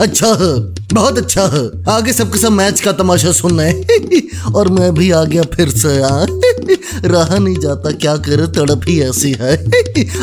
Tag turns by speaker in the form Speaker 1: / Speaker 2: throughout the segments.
Speaker 1: अच्छा है बहुत अच्छा। है आगे सबके सब मैच का तमाशा सुनना है। और मैं भी आ गया फिर से आ, रहा नहीं जाता क्या करे तड़प ही ऐसी है।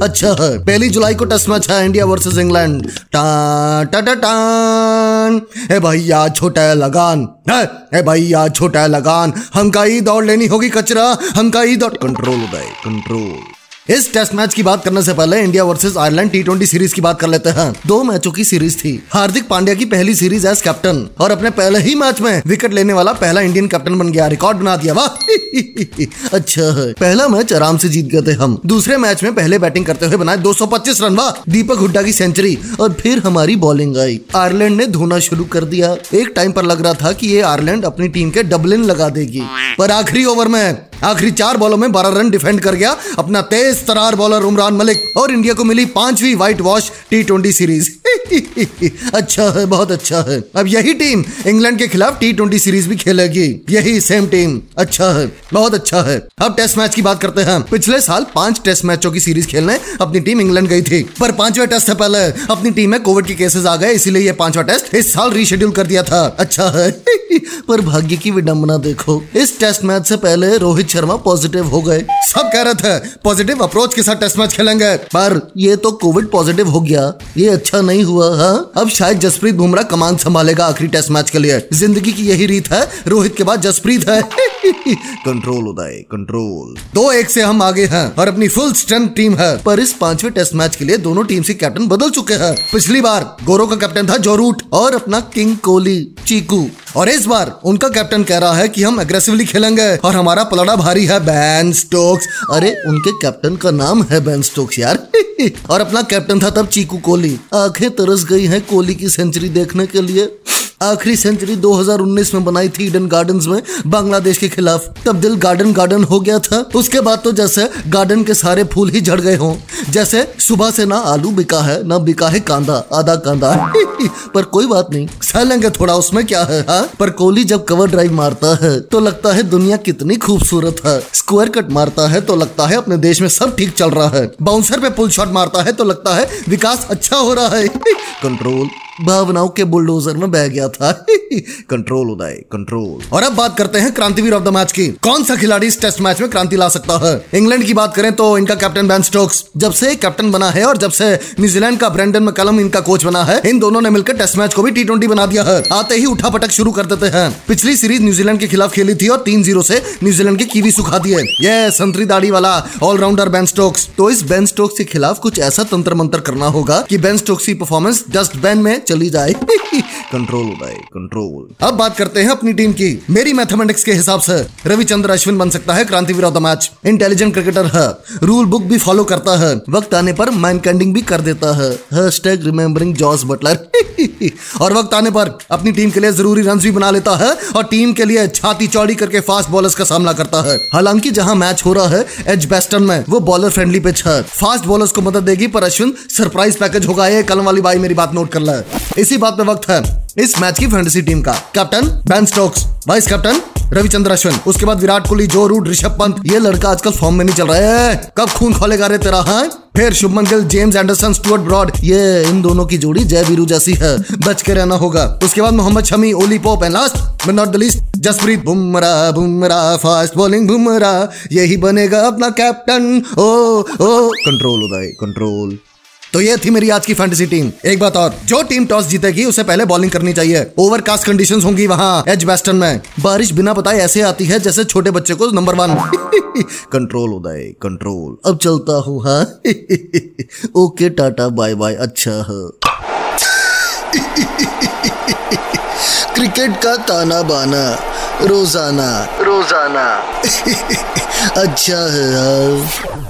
Speaker 1: अच्छा है पहली जुलाई को टेस्ट मैच है इंडिया वर्सेस इंग्लैंड। टा टा टा टान भैया छोटा है लगान। है ए भैया छोटा है लगान हंकाई दौड़ लेनी होगी कचरा हंकाई दौड़ कंट्रोल कंट्रोल इस टेस्ट मैच की बात करने से पहले India versus Ireland T series की बात कर लेते हैं। दो मैचों की सीरीज़ थी। हार्दिक पांड्या की पहली सीरीज़ एज कैप्टन और अपने पहले ही मैच में विकेट लेने वाला पहला इंडियन कैप्टन बन गया। रिकॉर्ड बना दिया। वाह! अच्छा पहला मैच आराम से जीत गए थे हम। दूसरे मैच में पहले बैटिंग करते हुए बनाए 225 रन। वाह! दीपक हुड्डा की सेंचुरी और फिर हमारी बॉलिंग आई। आयरलैंड ने धोना शुरू कर दिया। एक टाइम पर लग रहा था कि ये आयरलैंड अपनी टीम के डबलिन लगा देगी। पर आखिरी ओवर में, आखिरी चार बॉलों में बारह रन डिफेंड कर गया। अपना तेज तरार बॉलर उमरान मलिक और इंडिया को मिली पांचवी व्हाइट वॉश टी सीरीज़ अच्छा है, बहुत अच्छा है। अब यही टीम इंग्लैंड के खिलाफ टी ट्वेंटी सीरीज़ भी खेलेगी। यही सेम टीम अच्छा है, बहुत अच्छा है। अब टेस्ट मैच की बात करते हैं। पिछले साल पाँच टेस्ट मैचों की सीरीज़ खेलने अपनी टीम इंग्लैंड गई थी। पर पांचवा टेस्ट से पहले अपनी टीम में कोविड के केसेस आ गए, इसीलिए ये पांचवा टेस्ट इस साल रीशेड्यूल कर दिया था। अच्छा है। पर भाग्य की विडंबना देखो। इस टेस्ट मैच से पहले रोहित शर्मा पॉजिटिव हो गए। सब कह रहे थे पॉजिटिव अप्रोच के साथ टेस्ट मैच खेलेंगे। पर ये तो कोविड पॉजिटिव हो गया। ये अच्छा नहीं हुआ, हा? अब शायद जसप्रीत बुमराह कमान संभालेगा आखिरी टेस्ट मैच के लिए। ज़िंदगी की यही रीत है, रोहित के बाद जसप्रीत है। Control Uday, control. दो एक से हम आगे हैं, और अपनी फुल स्ट्रेंथ टीम है। पर इस पांचवे टेस्ट मैच के लिए दोनों टीम से कैप्टन बदल चुके हैं। पिछली बार गोरो का कैप्टन था जोरूट, और अपना किंग कोहली, चीकू। और इस बार उनका कैप्टन कह रहा है कि हम अग्रेसिवली खेलेंगे और हमारा पलड़ा भारी है बैन स्टोक्स अरे, उनके कैप्टन का नाम है बैन स्टोक्स यार। और अपना कैप्टन था तब चीकू कोहली। आँखें तरस गई हैं कोहली की सेंचुरी देखने के लिए। आखिरी सेंचुरी 2019 में बनाई थी ईडन गार्डन्स में बांग्लादेश के खिलाफ। तब दिल गार्डन गार्डन हो गया था, उसके बाद तो जैसे गार्डन के सारे फूल ही झड़ गए हों। जैसे सुबह से ना आलू बिका है, ना बिका है कांदा, आधा कांदा। पर कोई बात नहीं, सह लेंगे थोड़ा, उसमें क्या है, हा? पर कोहली जब कवर ड्राइव मारता है तो लगता है दुनिया कितनी खूबसूरत है। स्क्वायर कट मारता है तो लगता है अपने देश में सब ठीक चल रहा है। बाउंसर पे पुल शॉट मारता है तो लगता है विकास अच्छा हो रहा है। कंट्रोल भावनाओं के बुलडोजर में बह गया था। Control Uday, control. और अब बात करते हैं क्रांतिवीर ऑफ़ द मैच की। कौन सा खिलाड़ी इस टेस्ट मैच में क्रांति ला सकता है? इंग्लैंड की बात करें तो इनका कैप्टन बैन स्टोक्स। जब से कैप्टन बना है और जब से न्यूजीलैंड का ब्रेंडन मैकलम इनका कोच बना है, इन दोनों ने मिलकर टेस्ट मैच को भी टी बना दिया है। आते ही उठा पटक शुरू कर देते हैं। पिछली सीरीज़ न्यूजीलैंड के खिलाफ खेली थी और तीन ज़ीरो से न्यूजीलैंड की कीवी सुखा दिए ये संतरी दाढ़ी वाला ऑलराउंडर बेन स्टोक्स। तो इस बेन स्टोक्स के खिलाफ कुछ ऐसा तंत्र मंत्र करना होगा कि बेन स्टोक्स की परफॉर्मेंस डस्ट बैन में चली जाए। कंट्रोल उदय कंट्रोल अब बात करते हैं अपनी टीम की। मेरी मैथमेटिक्स के हिसाब से, रविचंद्र अश्विन बन सकता है क्रांतिवीर of the match intelligent cricketer है। रूल बुक भी फॉलो करता है। वक्त आने पर माइंड कैंडिंग भी कर देता है। हैशटैग रिमेम्बरिंग जॉस बटलर और वक्त आने पर अपनी टीम के लिए ज़रूरी रन भी बना लेता है और टीम के लिए छाती चौड़ी करके फास्ट बॉलर्स का सामना करता है। हालाँकि जहाँ मैच हो रहा है एज बेस्टन में, वो बॉलर फ्रेंडली पिच है। फास्ट बॉलर्स को मदद देगी, पर अश्विन सरप्राइज़ पैकेज होगा। ये कलम वाली बाई मेरी बात नोट कर ले। इसी बात पे वक्त है। इस मैच की फैंटेसी टीम का। Captain Ben Stokes vice captain Ravichandra Ashwin उसके बाद विराट कोहली, जो रूट, ऋषभ पंत, ये लड़का आजकल फॉर्म में नहीं चल रहा है। कब खून खोलेगा रे तेरा हाँ? फिर Shubman Gill James Anderson Stuart Broad ये इन दोनों की जोड़ी जय वीरू जैसी है। बच के रहना होगा। उसके बाद Mohammed Shami, Ollie Pope and last but not the least Jasprit. Bumrah Bumrah fast bowling Bumrah यही बनेगा अपना कैप्टन ओ ओ कंट्रोल उदय कंट्रोल तो ये थी मेरी आज की फैंटेसी टीम एक बात और जो टीम टॉस जीतेगी उसे पहले बॉलिंग करनी चाहिए। ओवरकास्ट कंडीशंस होंगी वहाँ एज वेस्टर्न में। बारिश बिना बताए ऐसे आती है जैसे छोटे बच्चे को number one control Uday control अब चलता हूँ हाँ? ओके टाटा बाय बाय अच्छा है। क्रिकेट का ताना बाना रोज़ाना। रोज़ाना। अच्छा है। यार